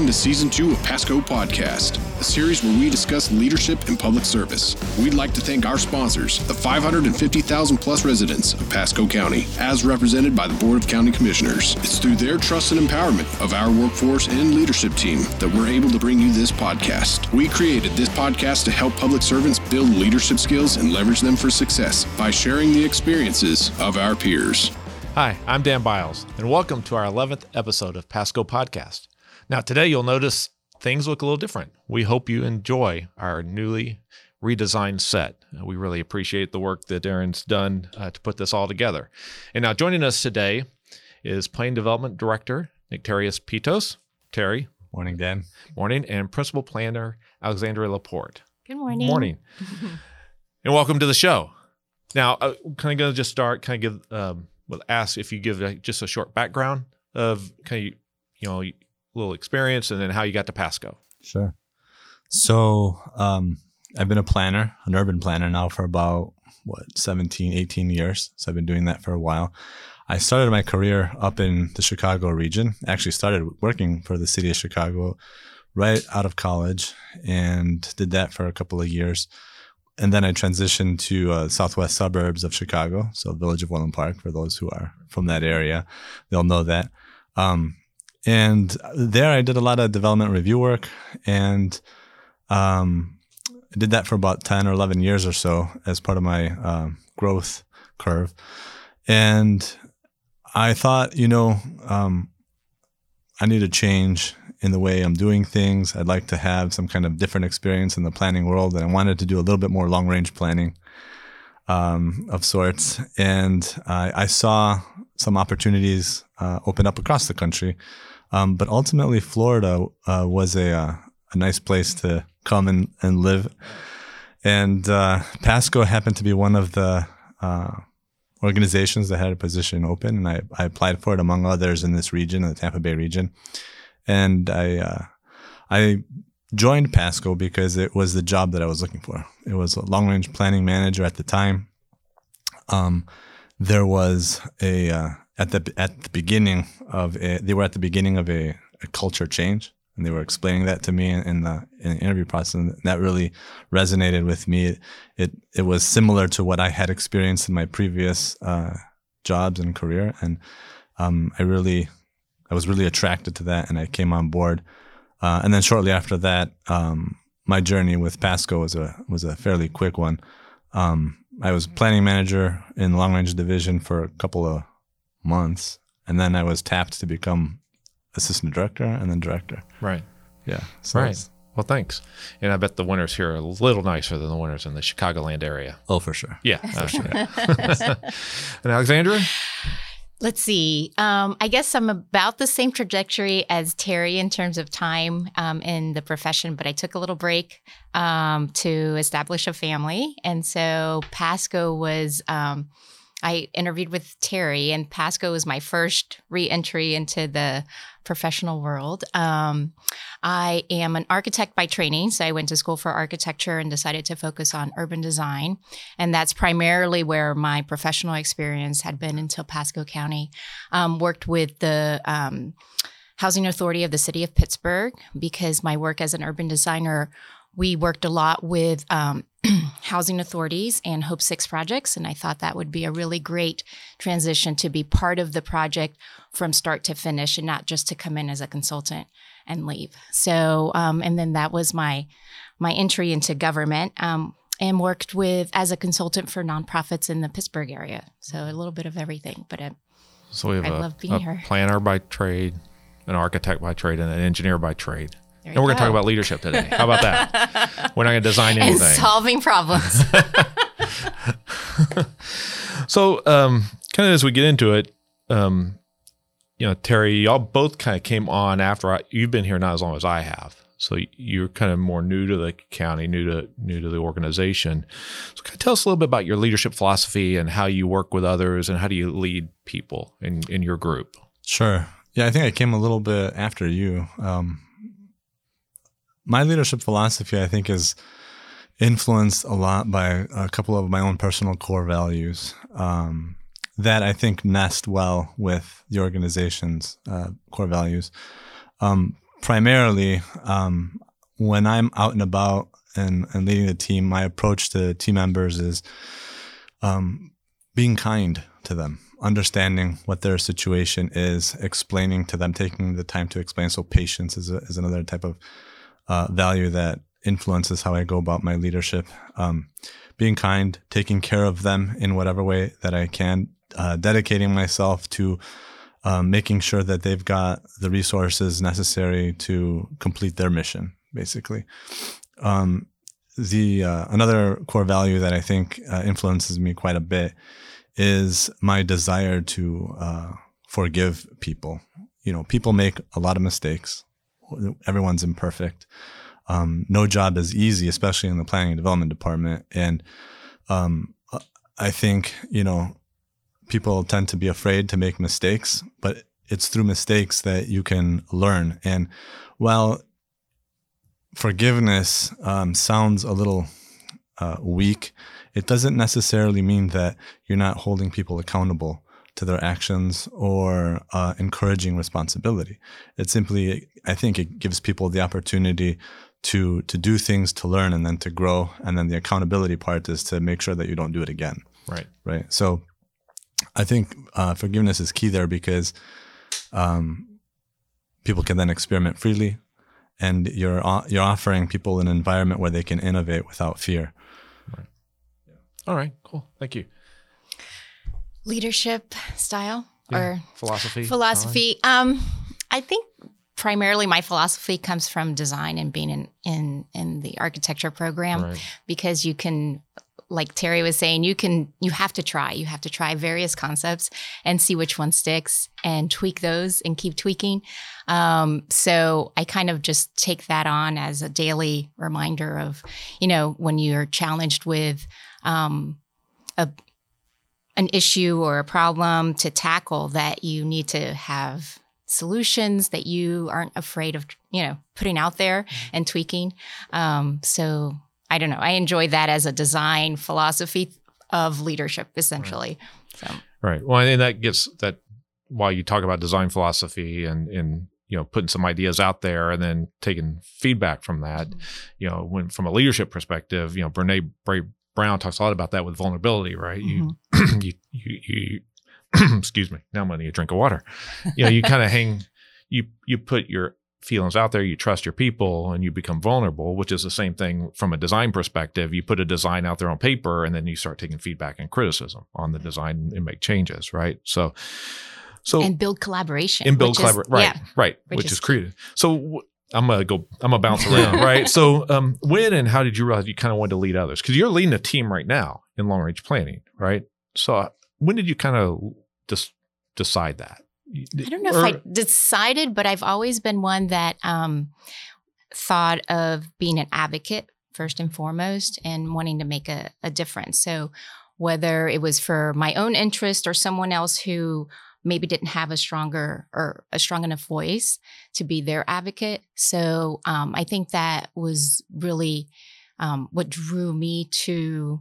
welcome to season two of Pasco Podcast, a series where we discuss leadership and public service. We'd like to thank our sponsors, the 550,000 plus residents of Pasco County, as represented by the Board of County Commissioners. It's through their trust and empowerment of our workforce and leadership team that we're able to bring you this podcast. We created this podcast to help public servants build leadership skills and leverage them for success by sharing the experiences of our peers. Hi, I'm Dan Biles, and welcome to our 11th episode of Pasco Podcast. Now, today you'll notice things look a little different. We hope you enjoy our newly redesigned set. We really appreciate the work that Aaron's done uh, to put this all together. And now, joining us today is Plan Development Director Nectarios Pittos. Terry. Morning, Dan. Morning. And Principal Planner Alexandra Laporte. Good morning. Morning. and welcome to the show. Now, uh, kind of going to just start, kind of give um, will ask if you give like, just a short background of kind of you know a little experience and then how you got to Pasco. Sure. So um, I've been a planner, an urban planner now for about what 17, 18 years. So I've been doing that for a while. I started my career up in the Chicago region. Actually started working for the city of Chicago right out of college and did that for a couple of years and then I transitioned to uh, southwest suburbs of Chicago, so village of Orland Park. For those who are from that area, they'll know that. Um, and there, I did a lot of development review work, and um, I did that for about ten or eleven years or so as part of my uh, growth curve. And I thought, you know, um, I need a change in the way I'm doing things. I'd like to have some kind of different experience in the planning world, and I wanted to do a little bit more long range planning um, of sorts. And uh, I saw some opportunities uh, open up across the country, um, but ultimately, Florida uh, was a uh, a nice place to come and, and live. And uh, Pasco happened to be one of the uh, organizations that had a position open, and I, I applied for it among others in this region, in the Tampa Bay region and I uh, I joined Pasco because it was the job that I was looking for. It was a long range planning manager at the time. Um, there was a uh, at the at the beginning of a, they were at the beginning of a, a culture change, and they were explaining that to me in, in, the, in the interview process, and that really resonated with me. It it, it was similar to what I had experienced in my previous uh, jobs and career, and um, I really I was really attracted to that, and I came on board. Uh, and then shortly after that, um, my journey with Pasco was a was a fairly quick one. Um, I was planning manager in long range division for a couple of months, and then I was tapped to become assistant director and then director. Right. Yeah. So right. Well, thanks. And I bet the winters here are a little nicer than the winters in the Chicagoland area. Oh, for sure. Yeah. For sure. and Alexandra? Let's see. Um, I guess I'm about the same trajectory as Terry in terms of time um, in the profession, but I took a little break um, to establish a family. And so Pasco was, um, I interviewed with Terry, and Pasco was my first re entry into the professional world. Um, I am an architect by training, so I went to school for architecture and decided to focus on urban design. And that's primarily where my professional experience had been until Pasco County. Um, worked with the um, Housing Authority of the City of Pittsburgh because my work as an urban designer we worked a lot with um, housing authorities and Hope Six projects, and I thought that would be a really great transition to be part of the project from start to finish, and not just to come in as a consultant and leave. So, um, and then that was my my entry into government. Um, and worked with as a consultant for nonprofits in the Pittsburgh area. So a little bit of everything, but it, so we have I a, love being a here. planner by trade, an architect by trade, and an engineer by trade. There and we're going to talk about leadership today. How about that? we're not going to design and anything. solving problems. So, um, kind of as we get into it, um, you know, Terry, y'all both kind of came on after I, you've been here not as long as I have. So you're kind of more new to the county, new to new to the organization. So, kind of tell us a little bit about your leadership philosophy and how you work with others, and how do you lead people in in your group? Sure. Yeah, I think I came a little bit after you. Um, my leadership philosophy, I think, is influenced a lot by a couple of my own personal core values um, that I think nest well with the organization's uh, core values. Um, primarily, um, when I'm out and about and, and leading the team, my approach to team members is um, being kind to them, understanding what their situation is, explaining to them, taking the time to explain. So patience is, a, is another type of uh, value that influences how I go about my leadership. Um, being kind, taking care of them in whatever way that I can, uh, dedicating myself to um, making sure that they've got the resources necessary to complete their mission, basically. Um, the uh, another core value that I think uh, influences me quite a bit is my desire to uh, forgive people. You know, people make a lot of mistakes. Everyone's imperfect. Um, no job is easy, especially in the planning and development department. And um, I think you know people tend to be afraid to make mistakes, but it's through mistakes that you can learn. And while forgiveness um, sounds a little uh, weak, it doesn't necessarily mean that you're not holding people accountable to their actions or uh, encouraging responsibility. It simply, I think, it gives people the opportunity to to do things, to learn, and then to grow. And then the accountability part is to make sure that you don't do it again. Right. Right. So I think uh, forgiveness is key there because um, people can then experiment freely, and you're you're offering people an environment where they can innovate without fear. Right. Yeah. All right. Cool. Thank you. Leadership style yeah. or philosophy. Philosophy. Um, I think primarily my philosophy comes from design and being in in in the architecture program right. because you can like Terry was saying, you can you have to try. You have to try various concepts and see which one sticks and tweak those and keep tweaking. Um, so I kind of just take that on as a daily reminder of, you know, when you're challenged with um, a an issue or a problem to tackle that you need to have solutions that you aren't afraid of you know putting out there mm-hmm. and tweaking um, so I don't know. I enjoy that as a design philosophy of leadership, essentially. Right. So. Right. Well, and that gets that while you talk about design philosophy and and you know putting some ideas out there and then taking feedback from that, mm-hmm. you know, when from a leadership perspective, you know, Brene Brown talks a lot about that with vulnerability, right? Mm-hmm. You, you you you excuse me. Now I'm gonna need a drink of water. You know, you kind of hang you you put your feelings out there, you trust your people and you become vulnerable, which is the same thing from a design perspective. You put a design out there on paper and then you start taking feedback and criticism on the design and make changes, right? So, so and build collaboration and build collaboration, right? Yeah, right, which, which is, is creative. So I'm gonna go. I'm gonna bounce around, right? So, um, when and how did you realize you kind of wanted to lead others? Because you're leading a team right now in long range planning, right? So, when did you kind of just decide that? I don't know or, if I decided, but I've always been one that um, thought of being an advocate first and foremost and wanting to make a, a difference. So whether it was for my own interest or someone else who maybe didn't have a stronger or a strong enough voice to be their advocate. So um, I think that was really um, what drew me to,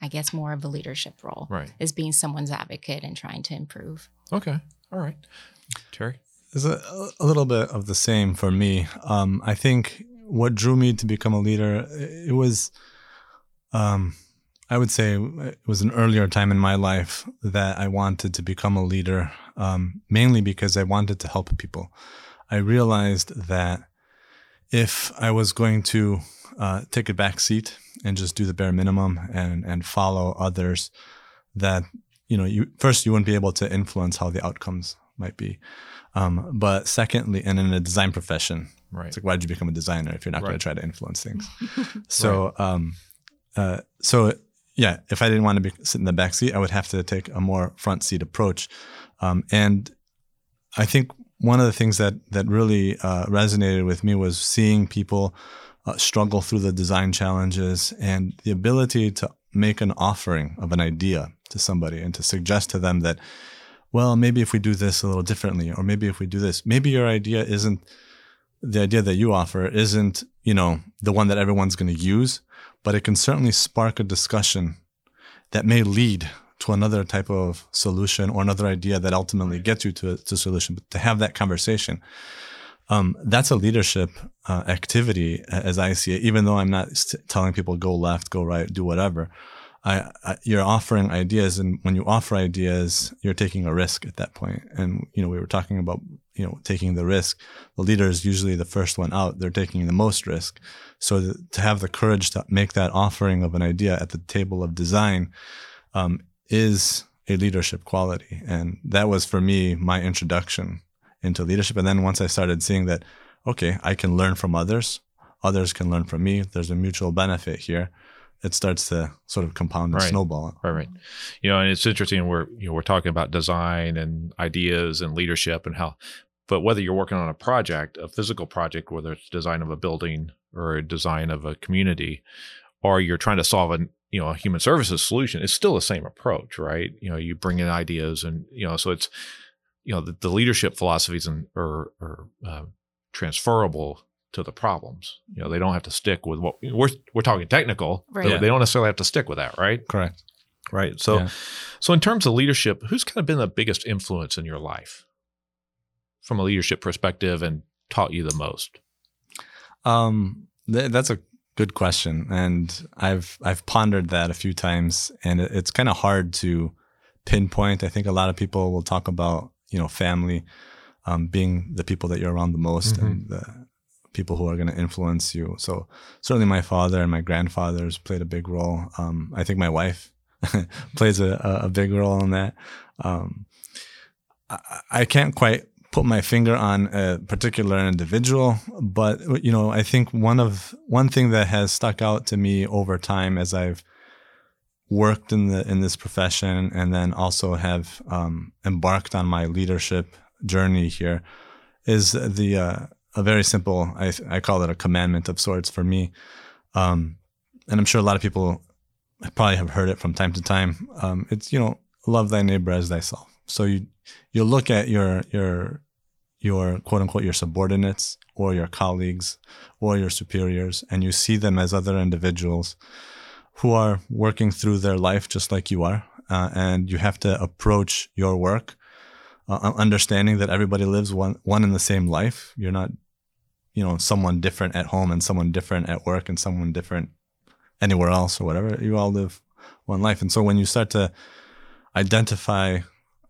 I guess, more of a leadership role. Right. Is being someone's advocate and trying to improve. Okay. All right. Terry? There's a, a little bit of the same for me. Um, I think what drew me to become a leader, it was, um, I would say it was an earlier time in my life that I wanted to become a leader, um, mainly because I wanted to help people. I realized that if I was going to uh, take a back seat and just do the bare minimum and, and follow others, that you know, you first you wouldn't be able to influence how the outcomes might be. Um, but secondly, and in a design profession, right? It's like why did you become a designer if you're not right. going to try to influence things? so, right. um, uh, so yeah, if I didn't want to be sit in the back seat, I would have to take a more front seat approach. Um, and I think one of the things that that really uh, resonated with me was seeing people uh, struggle through the design challenges and the ability to make an offering of an idea to somebody and to suggest to them that, well, maybe if we do this a little differently, or maybe if we do this, maybe your idea isn't the idea that you offer isn't, you know, the one that everyone's going to use, but it can certainly spark a discussion that may lead to another type of solution or another idea that ultimately gets you to a, to solution. But to have that conversation, um, that's a leadership uh, activity as I see it. Even though I'm not telling people go left, go right, do whatever. I, I, you're offering ideas, and when you offer ideas, you're taking a risk at that point. And you know, we were talking about you know taking the risk. The leader is usually the first one out. They're taking the most risk. So to have the courage to make that offering of an idea at the table of design um, is a leadership quality, and that was for me my introduction into leadership. And then once I started seeing that, okay, I can learn from others. Others can learn from me. There's a mutual benefit here it starts to sort of compound and right. snowball. Right, right. You know, and it's interesting. We're you know we're talking about design and ideas and leadership and how, but whether you're working on a project, a physical project, whether it's design of a building or a design of a community, or you're trying to solve a you know a human services solution, it's still the same approach, right? You know, you bring in ideas and you know, so it's you know the, the leadership philosophies and are, are uh, transferable to the problems. You know, they don't have to stick with what we're we're talking technical. Right. They, they don't necessarily have to stick with that, right? Correct. Right. So, Yeah. so in terms of leadership, who's kind of been the biggest influence in your life from a leadership perspective and taught you the most? Um, th- that's a good question, and I've I've pondered that a few times, and it, it's kind of hard to pinpoint. I think a lot of people will talk about you know family um, being the people that you're around the most, and the people who are going to influence you. So certainly, my father and my grandfathers played a big role. Um, I think my wife plays a, a big role in that. Um, I, I can't quite put my finger on a particular individual, but you know, I think one of one thing that has stuck out to me over time as I've worked in the in this profession and then also have um, embarked on my leadership journey here is the uh, a very simple I, I call it a commandment of sorts for me. Um, and i'm sure a lot of people probably have heard it from time to time. Um, it's you know love thy neighbor as thyself. So you you look at your your your quote unquote your subordinates or your colleagues or your superiors and you see them as other individuals who are working through their life just like you are uh, and you have to approach your work uh, understanding that everybody lives one one in the same life you're not you know someone different at home and someone different at work and someone different anywhere else or whatever you all live one life and so when you start to identify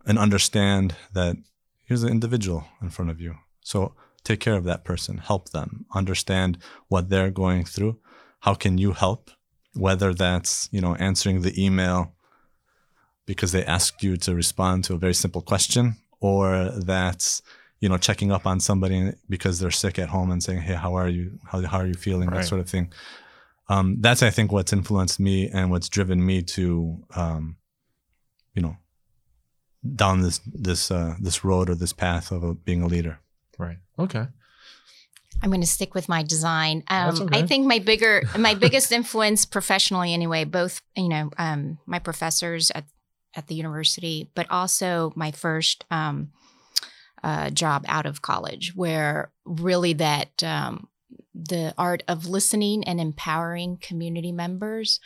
and understand that here's an individual in front of you. So take care of that person, help them, understand what they're going through. How can you help? Whether that's, you know, answering the email because they asked you to respond to a very simple question, or that's, you know, checking up on somebody because they're sick at home and saying, Hey, how are you? How, how are you feeling? Right. That sort of thing. Um, that's, I think, what's influenced me and what's driven me to, um, you know, down this this uh, this road or this path of uh being a leader. Right. Okay. I'm going to stick with my design. That's Um, okay. I think my bigger, my biggest influence professionally, anyway, both you know, um, my professors at at the university, but also my first um, uh, job out of college, where really that um, the art of listening and empowering community members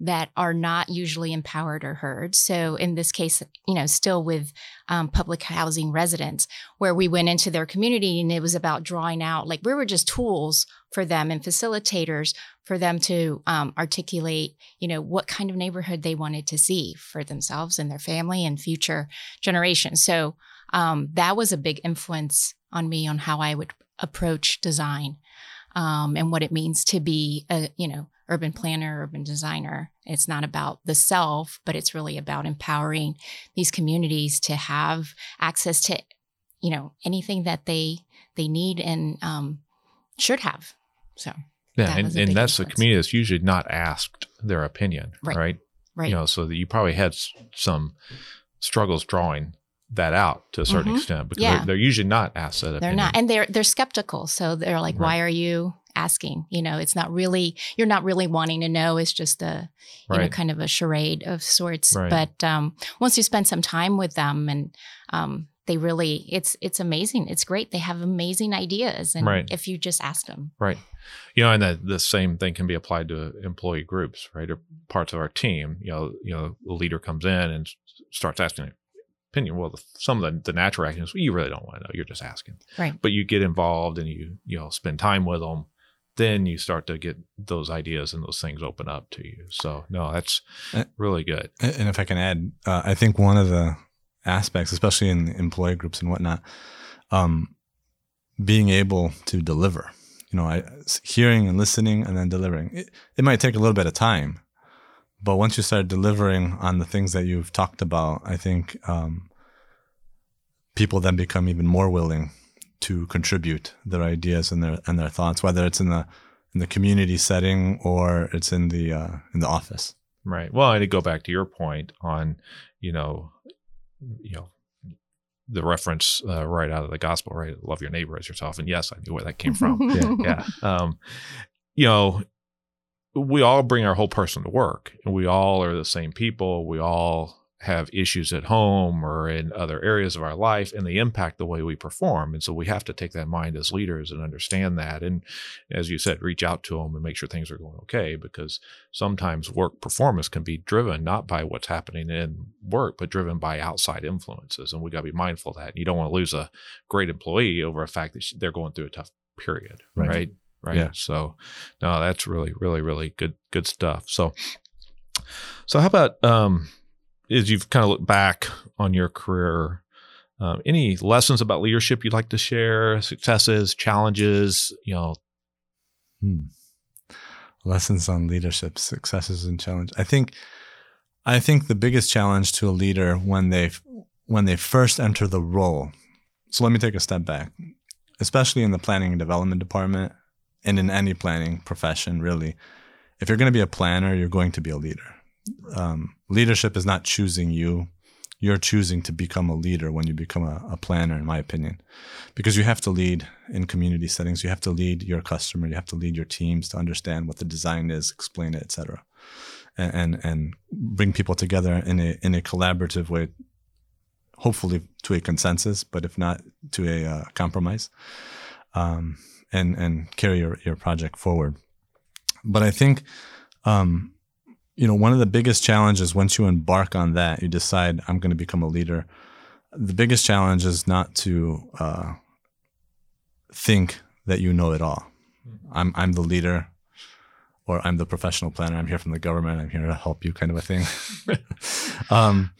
that are not usually empowered or heard. So in this case, you know, still with um, public housing residents, where we went into their community and it was about drawing out, like we were just tools for them and facilitators for them to um, articulate, you know, what kind of neighborhood they wanted to see for themselves and their family and future generations. So um, that was a big influence on me on how I would approach design um, and what it means to be a, you know, urban planner, urban designer. It's not about the self, but it's really about empowering these communities to have access to, you know, anything that they they need and um, should have. So Yeah, That and, a and that's the community that's usually not asked their opinion, Right. right? right, You know, so that you probably had some struggles drawing that out to a certain Mhm. extent because Yeah. they're, they're usually not asked that they're opinion. not, and they're they're skeptical. So they're like, Right. "Why are you asking?" You know, it's not really you're not really wanting to know. It's just a you know kind of a charade of sorts. Right. But um, once you spend some time with them and um, they really it's it's amazing. It's great. They have amazing ideas, and Right. if you just ask them, Right. You know, and that the same thing can be applied to employee groups, right? Or parts of our team. You know, you know, a leader comes in and starts asking opinion. Well, the, some of the, the natural reactions, well, you really don't want to know. You're just asking. Right. But you get involved and you, you know, spend time with them. Then you start to get those ideas and those things open up to you. So, no, that's Uh, really good. And if I can add, uh, I think one of the aspects, especially in employee groups and whatnot, um, being able to deliver, you know, I, hearing and listening and then delivering. It, it might take a little bit of time, but once you start delivering on the things that you've talked about, I think um, people then become even more willing to contribute their ideas and their and their thoughts, whether it's in the in the community setting or it's in the uh, in the office. Right. Well, and to go back to your point on, you know, you know, the reference uh, right out of the gospel, right? Love your neighbor as yourself. And yes, I knew where that came from. yeah. Um, you know, we all bring our whole person to work and we all are the same people. We all have issues at home or in other areas of our life and they impact the way we perform. And so we have to take that in mind as leaders and understand that. And as you said, reach out to them and make sure things are going okay because sometimes work performance can be driven not by what's happening in work, but driven by outside influences. And we got to be mindful of that. And you don't want to lose a great employee over a fact that they're going through a tough period. Right. right? right Yeah. so no that's really really really good good stuff so so how about um as you've kind of looked back on your career um, any lessons about leadership you'd like to share successes challenges you know Hmm. Lessons on leadership, successes and challenge. I think, I think the biggest challenge to a leader when they when they first enter the role. So let me take a step back, especially in the planning and development department, and in any planning profession, really. If you're going to be a planner, you're going to be a leader. Um, leadership is not choosing you; you're choosing to become a leader when you become a, a planner, in my opinion. Because you have to lead in community settings. You have to lead your customer. You have to lead your teams to understand what the design is explain it etc and, and and bring people together in a in a collaborative way hopefully to a consensus but if not to a uh, compromise um, and and carry your, your project forward. But i think um, you know one of the biggest challenges once you embark on that you decide i'm going to become a leader the biggest challenge is not to uh, think that you know it all. I'm I'm the leader, or I'm the professional planner. I'm here from the government. I'm here to help you, kind of a thing. um,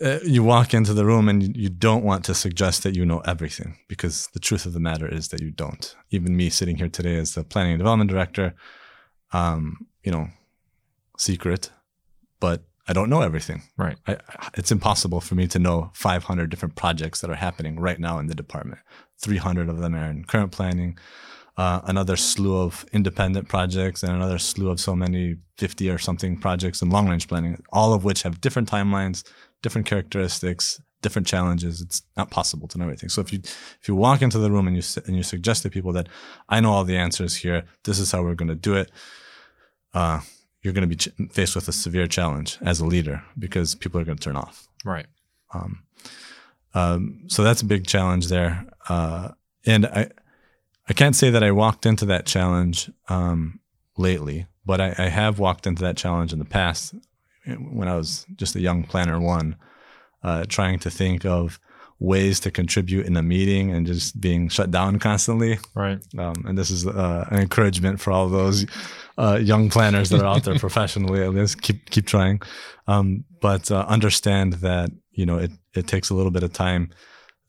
uh, you walk into the room and you- you don't want to suggest that you know everything because the truth of the matter is that you don't. Even me sitting here today as the planning and development director, um, you know, secret, but I don't know everything. Right. I, it's impossible for me to know 500 different projects that are happening right now in the department. 300 of them are in current planning, uh, another slew of independent projects, and another slew of so many 50 or something projects in long range planning, all of which have different timelines, different characteristics, different challenges. It's not possible to know everything. So if you if you walk into the room and you and you suggest to people that I know all the answers here, this is how we're going to do it. Uh, you're going to be ch- faced with a severe challenge as a leader because people are going to turn off. right Um, um, so that's a big challenge there. Uh, and I, I can't say that I walked into that challenge um, lately, but I, I have walked into that challenge in the past when I was just a young planner one, uh, trying to think of ways to contribute in a meeting and just being shut down constantly. right Um, and this is uh, an encouragement for all those uh, young planners that are out there professionally. At least keep keep trying, um, but uh, understand that you know it it takes a little bit of time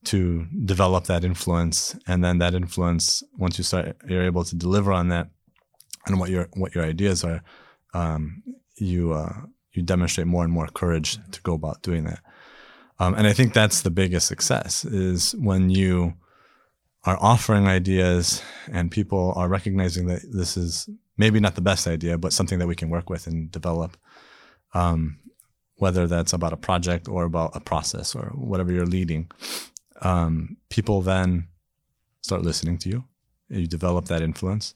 to develop that influence, and then that influence once you start, you're able to deliver on that and what your what your ideas are. Um, you uh, you demonstrate more and more courage to go about doing that. Um, and I think that's the biggest success is when you are offering ideas and people are recognizing that this is maybe not the best idea, but something that we can work with and develop. Um, whether that's about a project or about a process or whatever you're leading, um, people then start listening to you. You develop that influence,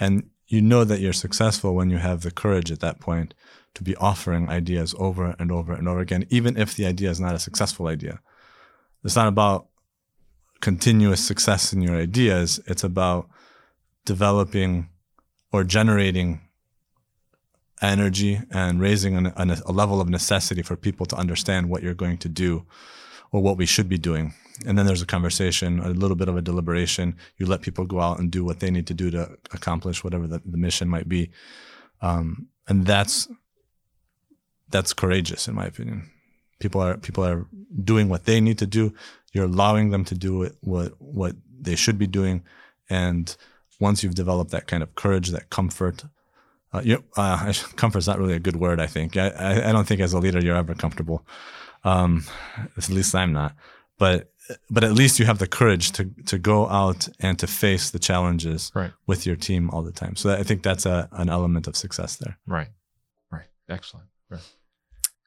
and you know that you're successful when you have the courage at that point to be offering ideas over and over and over again, even if the idea is not a successful idea. It's not about continuous success in your ideas. It's about developing or generating energy and raising an, an, a level of necessity for people to understand what you're going to do or what we should be doing. And then there's a conversation, a little bit of a deliberation. You let people go out and do what they need to do to accomplish whatever the, the mission might be. Um, and that's that's courageous in my opinion. People are people are doing what they need to do. You're allowing them to do it, what what they should be doing, and once you've developed that kind of courage, that comfort, uh, you uh, comfort is not really a good word. I think I, I, I don't think as a leader you're ever comfortable. Um, at least I'm not. But but at least you have the courage to to go out and to face the challenges Right. with your team all the time. So I think that's a an element of success there. Right. Right. Excellent. Right.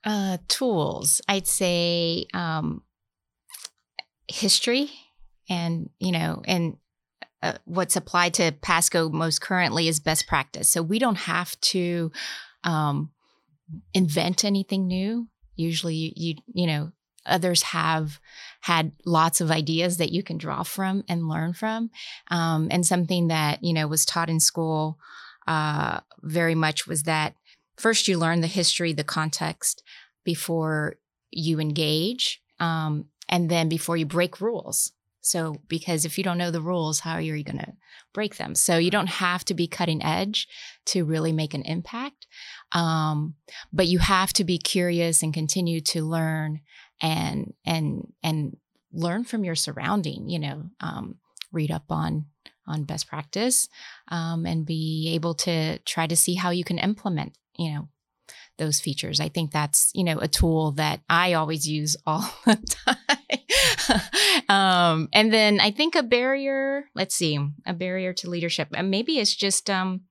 Uh, tools, I'd say um, history, and you know, and uh, what's applied to Pasco most currently is best practice. So we don't have to um, invent anything new. Usually, you, you you know, others have had lots of ideas that you can draw from and learn from, um, and something that you know was taught in school uh, very much was that first you learn the history, the context before you engage, um, and then before you break rules. So, because if you don't know the rules, how are you going to break them? So, you don't have to be cutting edge to really make an impact, um, but you have to be curious and continue to learn and and and learn from your surrounding. You know, um, read up on on best practice um, and be able to try to see how you can implement. You know, those features. I think that's, you know, a tool that I always use all the time. um, and then I think a barrier, let's see, a barrier to leadership. And maybe it's just um,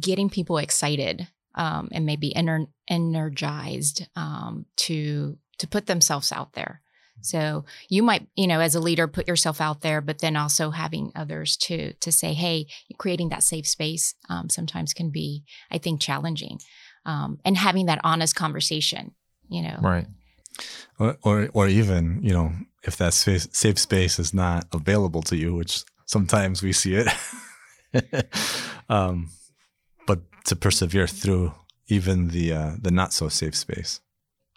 getting people excited um, and maybe ener- energized um, to to put themselves out there. So you might, you know, as a leader, put yourself out there, but then also having others to to say, "Hey, creating that safe space um, sometimes can be, I think, challenging." Um, and having that honest conversation, you know, Right. or or, or even you know if that space, safe space is not available to you, which sometimes we see it, um, but to persevere through even the uh, the not so safe space.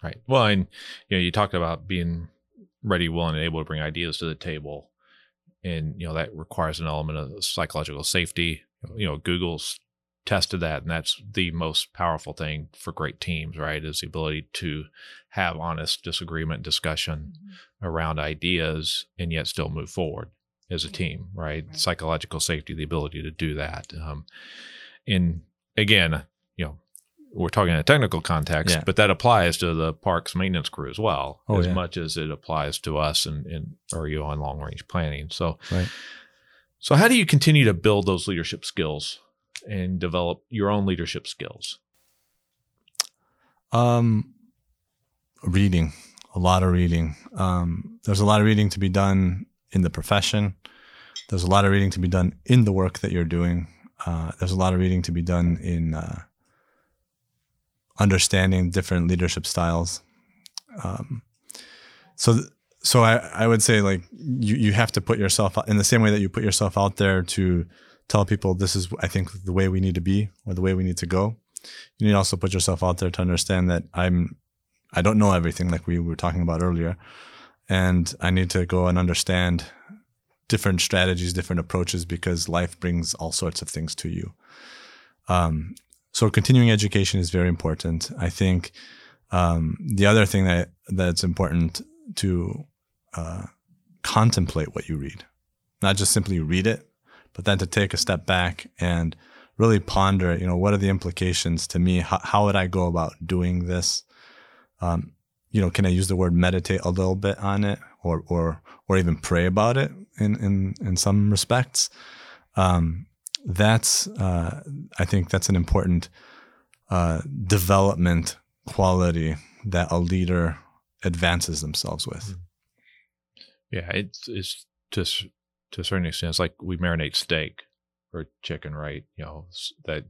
Right. Well, and you know, you talked about being ready, willing, and able to bring ideas to the table, and you know that requires an element of psychological safety. You know, Google's tested that, and that's the most powerful thing for great teams. Right, is the ability to have honest disagreement, discussion around ideas, and yet still move forward as a team. Right, Right. psychological safety, the ability to do that. Um, and again, we're talking in a technical context, Yeah. but that applies to the parks maintenance crew as well, Oh, as yeah. much as it applies to us and and or you on long range planning. So, Right. so how do you continue to build those leadership skills and develop your own leadership skills? Um, reading, a lot of reading. Um, there's a lot of reading to be done in the profession. There's a lot of reading to be done in the work that you're doing. Uh, there's a lot of reading to be done in uh, understanding different leadership styles. Um, so, so I, I would say like you, you have to put yourself in the same way that you put yourself out there to tell people this is I think the way we need to be or the way we need to go you need to also put yourself out there to understand that I'm I don't know everything like we were talking about earlier. And I need to go and understand different strategies, different approaches because life brings all sorts of things to you. Um, so continuing education is very important. I think um, the other thing that that's important to uh, contemplate what you read, not just simply read it, but then to take a step back and really ponder, you know, what are the implications to me? How, how would I go about doing this? Um, you know, can I use the word meditate a little bit on it or, or, or even pray about it in, in, in some respects? Um, that's, uh, I think that's an important, uh, development quality that a leader advances themselves with. Yeah, it's it's just to a certain extent, it's like we marinate steak or chicken, right? You know that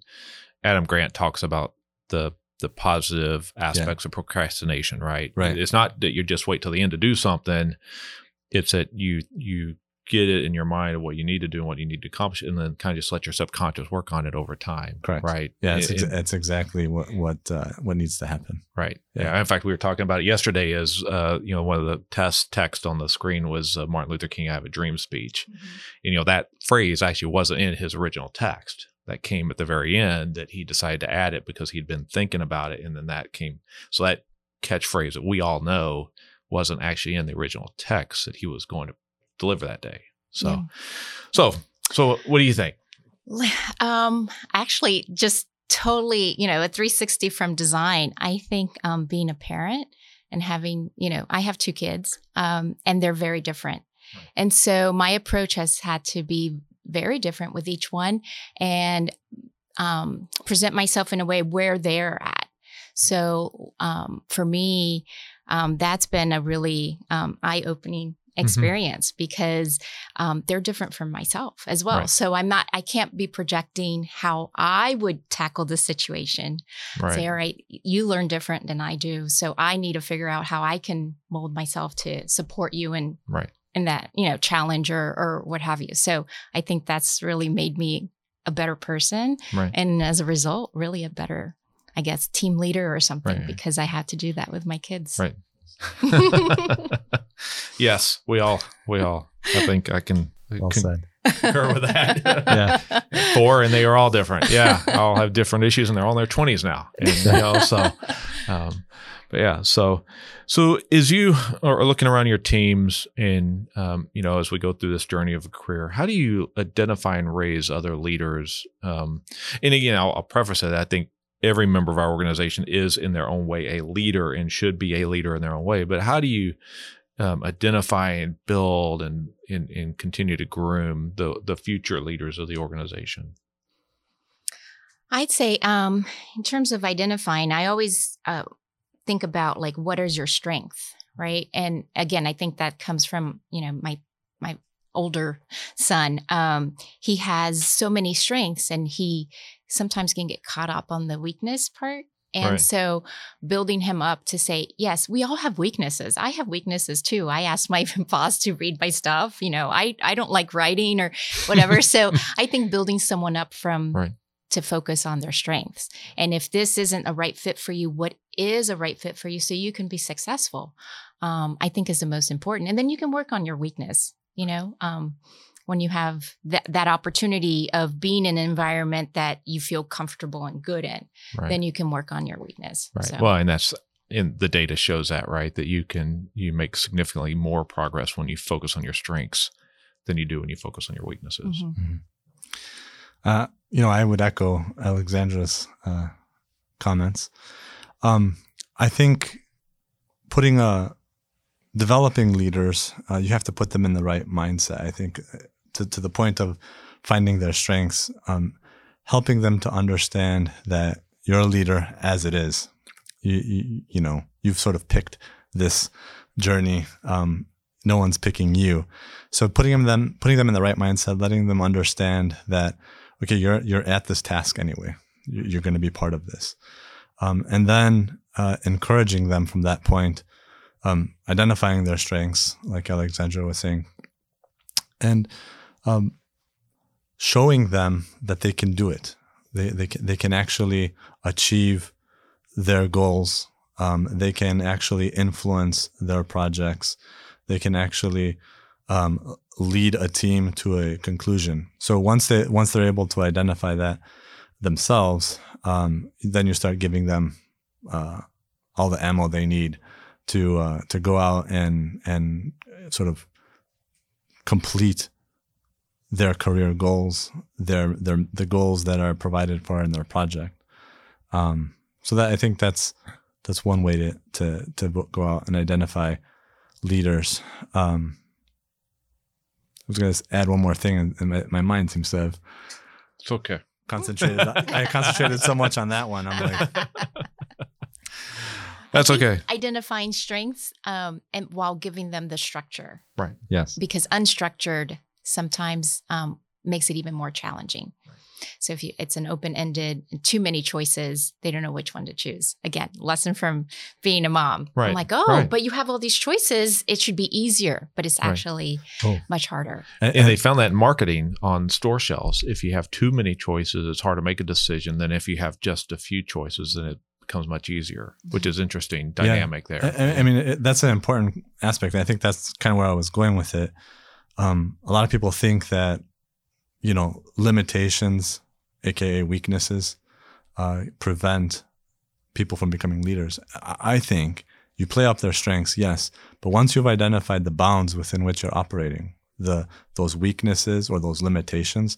Adam Grant talks about the the positive aspects of procrastination, right? Right. It's not that you just wait till the end to do something. It's that you you get it in your mind of what you need to do and what you need to accomplish, and then kind of just let your subconscious work on it over time. Correct. Right. Yeah, it's, It- ex- it's exactly what what uh, what needs to happen. Right. Yeah. Yeah. In fact, we were talking about it yesterday. As uh, you know, one of the test text on the screen was uh, Martin Luther King "I Have a Dream" speech. And, you know, that phrase actually wasn't in his original text. That came at the very end. That he decided to add it because he'd been thinking about it, and then that came. So that catchphrase that we all know wasn't actually in the original text that he was going to deliver that day. So, Yeah. so, so, what do you think? Um, actually, just totally, you know, a 360 from design. I think um, being a parent and having, you know, I have two kids, um, and they're very different, Right. and so my approach has had to be very different with each one, and um, present myself in a way where they're at. So um, for me, um, that's been a really um, eye-opening experience because um, they're different from myself as well. Right. So I'm not, I can't be projecting how I would tackle the situation. Say, all right, you learn different than I do. So I need to figure out how I can mold myself to support you and Right. in that, you know, challenge or, or what have you. So I think that's really made me a better person. Right. And as a result, really a better, I guess, team leader or something Right. because I had to do that with my kids. Right. yes, we all, we all. I think I can Well con- said. concur with that. Yeah. Four, and they are all different. Yeah, all have different issues, and they're all in their twenties now. And you know, so, um, but yeah, so, so as you are looking around your teams, and um, you know, as we go through this journey of a career, how do you identify and raise other leaders? Um, and again, I'll, I'll preface it. I think every member of our organization is in their own way a leader and should be a leader in their own way. But how do you um, identify and build and, and and continue to groom the the future leaders of the organization? I'd say, um, in terms of identifying, I always uh, think about like what is your strength, right? And again, I think that comes from you know my my older son. Um, he has so many strengths, and he sometimes can get caught up on the weakness part. And Right. so building him up to say, yes, we all have weaknesses. I have weaknesses too. I asked my boss to read my stuff. You know, I, I don't like writing or whatever. so I think building someone up from Right. to focus on their strengths. And if this isn't a right fit for you, what is a right fit for you so you can be successful? Um, I think is the most important. And then you can work on your weakness, you know, um, when you have that, that opportunity of being in an environment that you feel comfortable and good in, Right. then you can work on your weakness. right. So, Well, and that's in the data shows that right that you can you make significantly more progress when you focus on your strengths than you do when you focus on your weaknesses. mhm. Uh, you know, I would echo Alexandra's uh, comments. Um, I think putting a developing leaders, uh, you have to put them in the right mindset. I think to, to the point of finding their strengths, um, helping them to understand that you're a leader as it is. You, you, you know, you've sort of picked this journey. Um, no one's picking you. So putting them, putting them in the right mindset, letting them understand that okay, you're you're at this task anyway. You- You're going to be part of this, um, and then uh, encouraging them from that point, um, identifying their strengths, like Alexandra was saying, and um, showing them that they can do it. They they can, they can actually achieve their goals. Um, they can actually influence their projects. They can actually um, lead a team to a conclusion. So once they once they're able to identify that themselves, um, then you start giving them uh, all the ammo they need to uh, to go out and and sort of complete their career goals, their their the goals that are provided for in their project. Um, so that I think that's that's one way to to to go out and identify leaders. Um, I was going to add one more thing, and, my, my mind seems to have It's okay. concentrated. I concentrated so much on that one. I'm like, That's okay. Identifying strengths um, and while giving them the structure, Right. yes, because unstructured sometimes um, makes it even more challenging. So if you, it's an open ended, too many choices, they don't know which one to choose. Again, lesson from being a mom. Right, I'm like, oh, right. but you have all these choices. It should be easier, but it's Right. actually Oh. much harder. And, And they found that in marketing on store shelves. If you have too many choices, it's hard to make a decision. Than if you have just a few choices, then it becomes much easier, which is interesting Yeah. dynamic there. I, I- mean, it, that's an important aspect. I think that's kind of where I was going with it. Um, a lot of people think that, you know, limitations, aka weaknesses, uh, prevent people from becoming leaders. I, I think you play up their strengths, yes, but once you've identified the bounds within which you're operating, the those weaknesses or those limitations,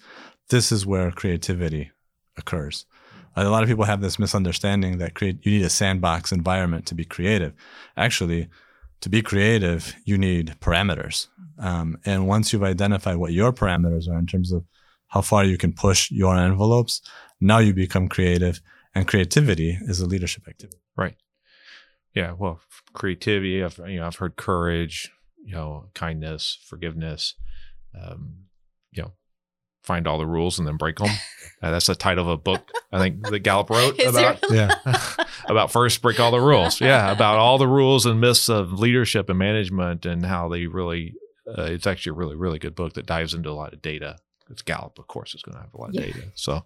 this is where creativity occurs. A lot of people have this misunderstanding that create you need a sandbox environment to be creative. Actually, to be creative, you need parameters. Um, and once you've identified what your parameters are in terms of how far you can push your envelopes, now you become creative. And creativity is a leadership activity. Right. Yeah, well, creativity. I've you know I've heard courage, you know, kindness, forgiveness. Um, you know, find all the rules and then break them. Uh, that's the title of a book I think that Gallup wrote Is about there- Yeah. about first break all the rules. Yeah, about all the rules and myths of leadership and management and how they really. Uh, it's actually a really really good book that dives into a lot of data. It's Gallup, of course, is going to have a lot of Yeah. data. So,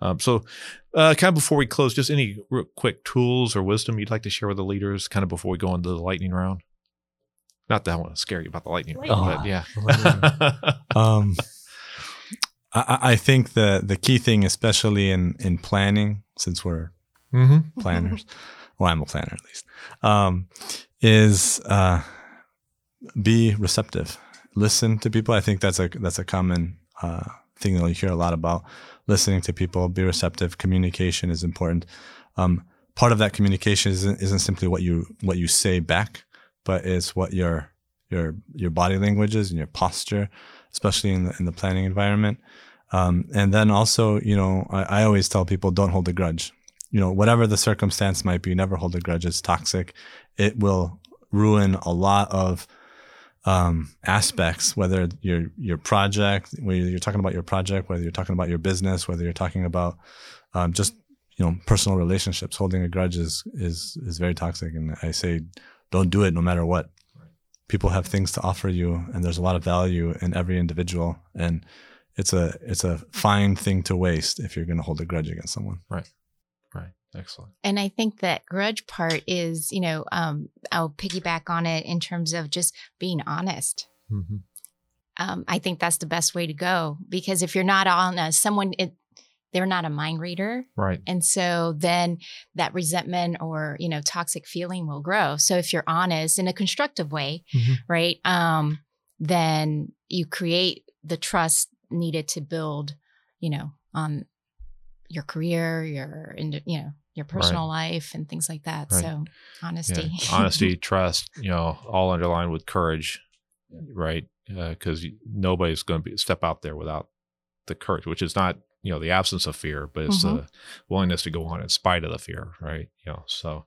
um, so uh, kind of before we close, just any real quick tools or wisdom you'd like to share with the leaders, kind of before we go into the lightning round. Not that I want to scare you about the lightning round, but yeah. um, I, I- think the the key thing, especially in in planning, since we're hmm planners, well, I'm a planner at least, um, is uh, be receptive. Listen to people. I think that's a that's a common uh, thing that you hear a lot about. Listening to people, be receptive. Communication is important. Um, part of that communication isn't, isn't simply what you what you say back, but it's what your your your body language is and your posture, especially in the in the planning environment. Um, and then also, you know, I, I always tell people don't hold a grudge you know, whatever the circumstance might be, never hold a grudge. It's toxic. It will ruin a lot of um, aspects, whether your your project, whether you're talking about your project, whether you're talking about your business, whether you're talking about um, just you know personal relationships. Holding a grudge is is is very toxic, and I say don't do it no matter what. People have things to offer you, and there's a lot of value in every individual, and it's a it's a fine thing to waste if you're going to hold a grudge against someone. Right. Right. Excellent. And I think that grudge part is, you know, um, I'll piggyback on it in terms of just being honest. hmm Um, I think that's the best way to go because if you're not honest, someone it, they're not a mind reader, Right. and so then that resentment or you know toxic feeling will grow. So if you're honest in a constructive way, Mhm. right, um, then you create the trust needed to build, you know, on your career, your you know your personal life and things like that. Right. So honesty, Yeah. Honesty, trust, you know, all underlined with courage, right? Because nobody's going to be step out there without the courage, which is not, you know, the absence of fear, but it's Mhm. the willingness to go on in spite of the fear, right? You know, so,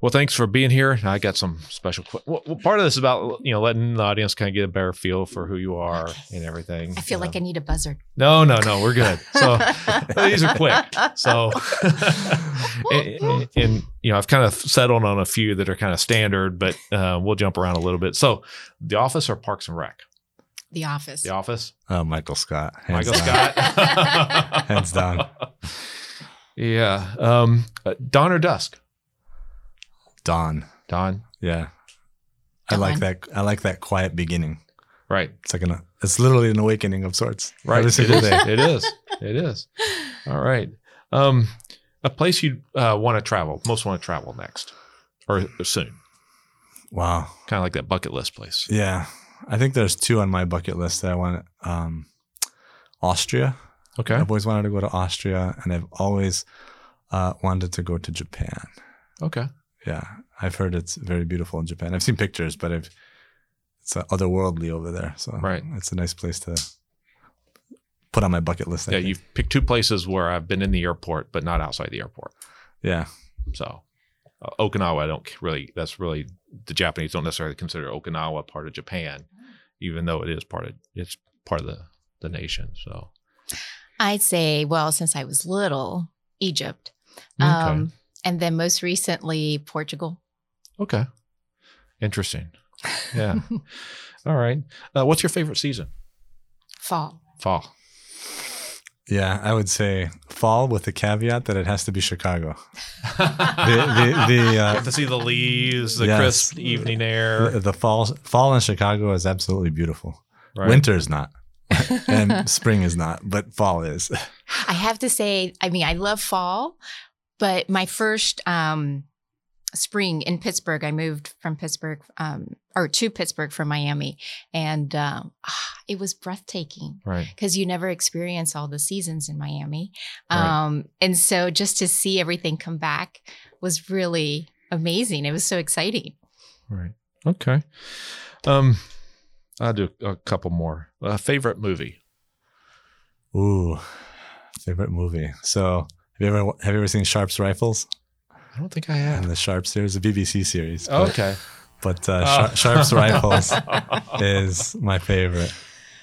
well, thanks for being here. I got some special. Qu- well, part of this is about you know letting the audience kind of get a better feel for who you are Okay. and everything. I feel like I need a buzzard. no, no, no, we're good. So these are quick. So, and, and- and, you know, I've kind of settled on a few that are kind of standard, but uh, we'll jump around a little bit. So, The Office or Parks and Rec? The Office. The Office. Uh, Michael Scott. hands Michael down. Scott. Hands down. Yeah. Um, uh, Dawn or Dusk? Dawn. Dawn. Yeah. I like that. I like that quiet beginning. Right. It's like an. It's literally an awakening of sorts. Right. Every It single is. day. It is. It is. All right. Um, a place you uh, want to travel, most want to travel next or, or soon. Wow. Kind of like that bucket list place. Yeah. I think there's two on my bucket list that I want. Um, Austria. Okay. I've always wanted to go to Austria, and I've always uh, wanted to go to Japan. Okay. Yeah, I've heard it's very beautiful in Japan. I've seen pictures, but I've it's otherworldly over there. So Right. it's a nice place to put on my bucket list. I Yeah, think. you've picked two places where I've been in the airport, but not outside the airport. yeah, So uh, Okinawa, I don't really. That's really the Japanese don't necessarily consider Okinawa part of Japan, even though it is part of it's part of the the nation. So I'd say, well, since I was little, Egypt. Okay. Um, and then most recently, Portugal. okay. Interesting. Yeah. All right. Uh, what's your favorite season? Fall. Fall. Yeah, I would say fall with the caveat that it has to be Chicago. The the, the, You uh, have to see the leaves, the Yes. crisp evening air. the, the fall fall in Chicago is absolutely beautiful. Right? Winter is not, and spring is not, but fall is. I have to say, I mean, I love fall, but my first um, spring in Pittsburgh, I moved from Pittsburgh um, or to Pittsburgh from Miami, and um, ah, it was breathtaking Right. because you never experience all the seasons in Miami. Right. Um, and so just to see everything come back was really amazing. It was so exciting. Right. Okay. Um, I'll do a couple more. Uh, favorite movie? Ooh, favorite movie. So have you ever have you ever seen Sharpe's Rifles I don't think I have. and have. the Sharpe series, the BBC series? but- okay. but uh, Oh. Shar- Sharpe's Rifles is my favorite,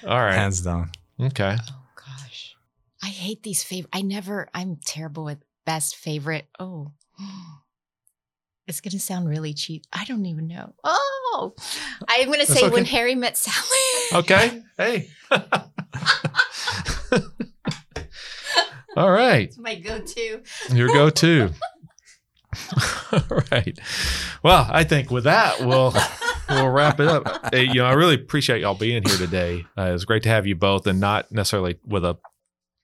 All right. hands down. Okay. Oh gosh, I hate these favorite. I never. I'm terrible with best favorite. Oh, it's gonna sound really cheap. I don't even know. Oh, I'm gonna That's say when. Harry met Sally. Okay. Hey. All right. It's my go-to. Your go to. All right. Well, I think with that, we'll we'll wrap it up. Hey, you know, I really appreciate y'all being here today. Uh, was great to have you both, and not necessarily with a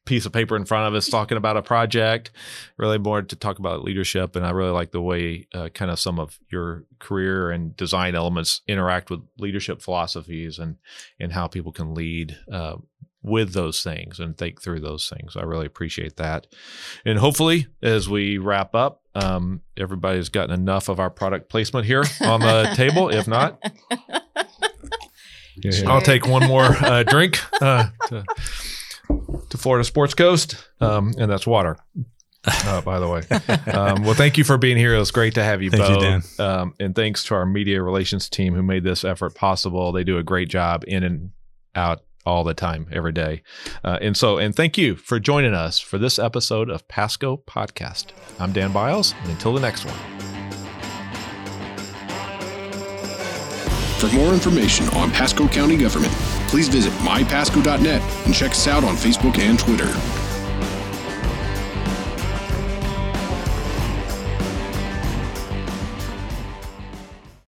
piece of paper in front of us talking about a project. Really more to talk about leadership, and I really like the way uh, kind of some of your career and design elements interact with leadership philosophies and and how people can lead. Uh, with those things and think through those things. I really appreciate that. And hopefully, as we wrap up, um, everybody's gotten enough of our product placement here on the table. If not, You're. I'll take one more uh, drink uh, to, to Florida Sports Coast, um, and that's water. Uh, by the way, um, well, thank you for being here. It was great to have you Thank you, both. Dan. Um, and thanks to our media relations team who made this effort possible. They do a great job in and out all the time, every day. Uh, and so, and thank you for joining us for this episode of Pasco Podcast. I'm Dan Biles, and until the next one. For more information on Pasco County government, please visit mypasco.net and check us out on Facebook and Twitter.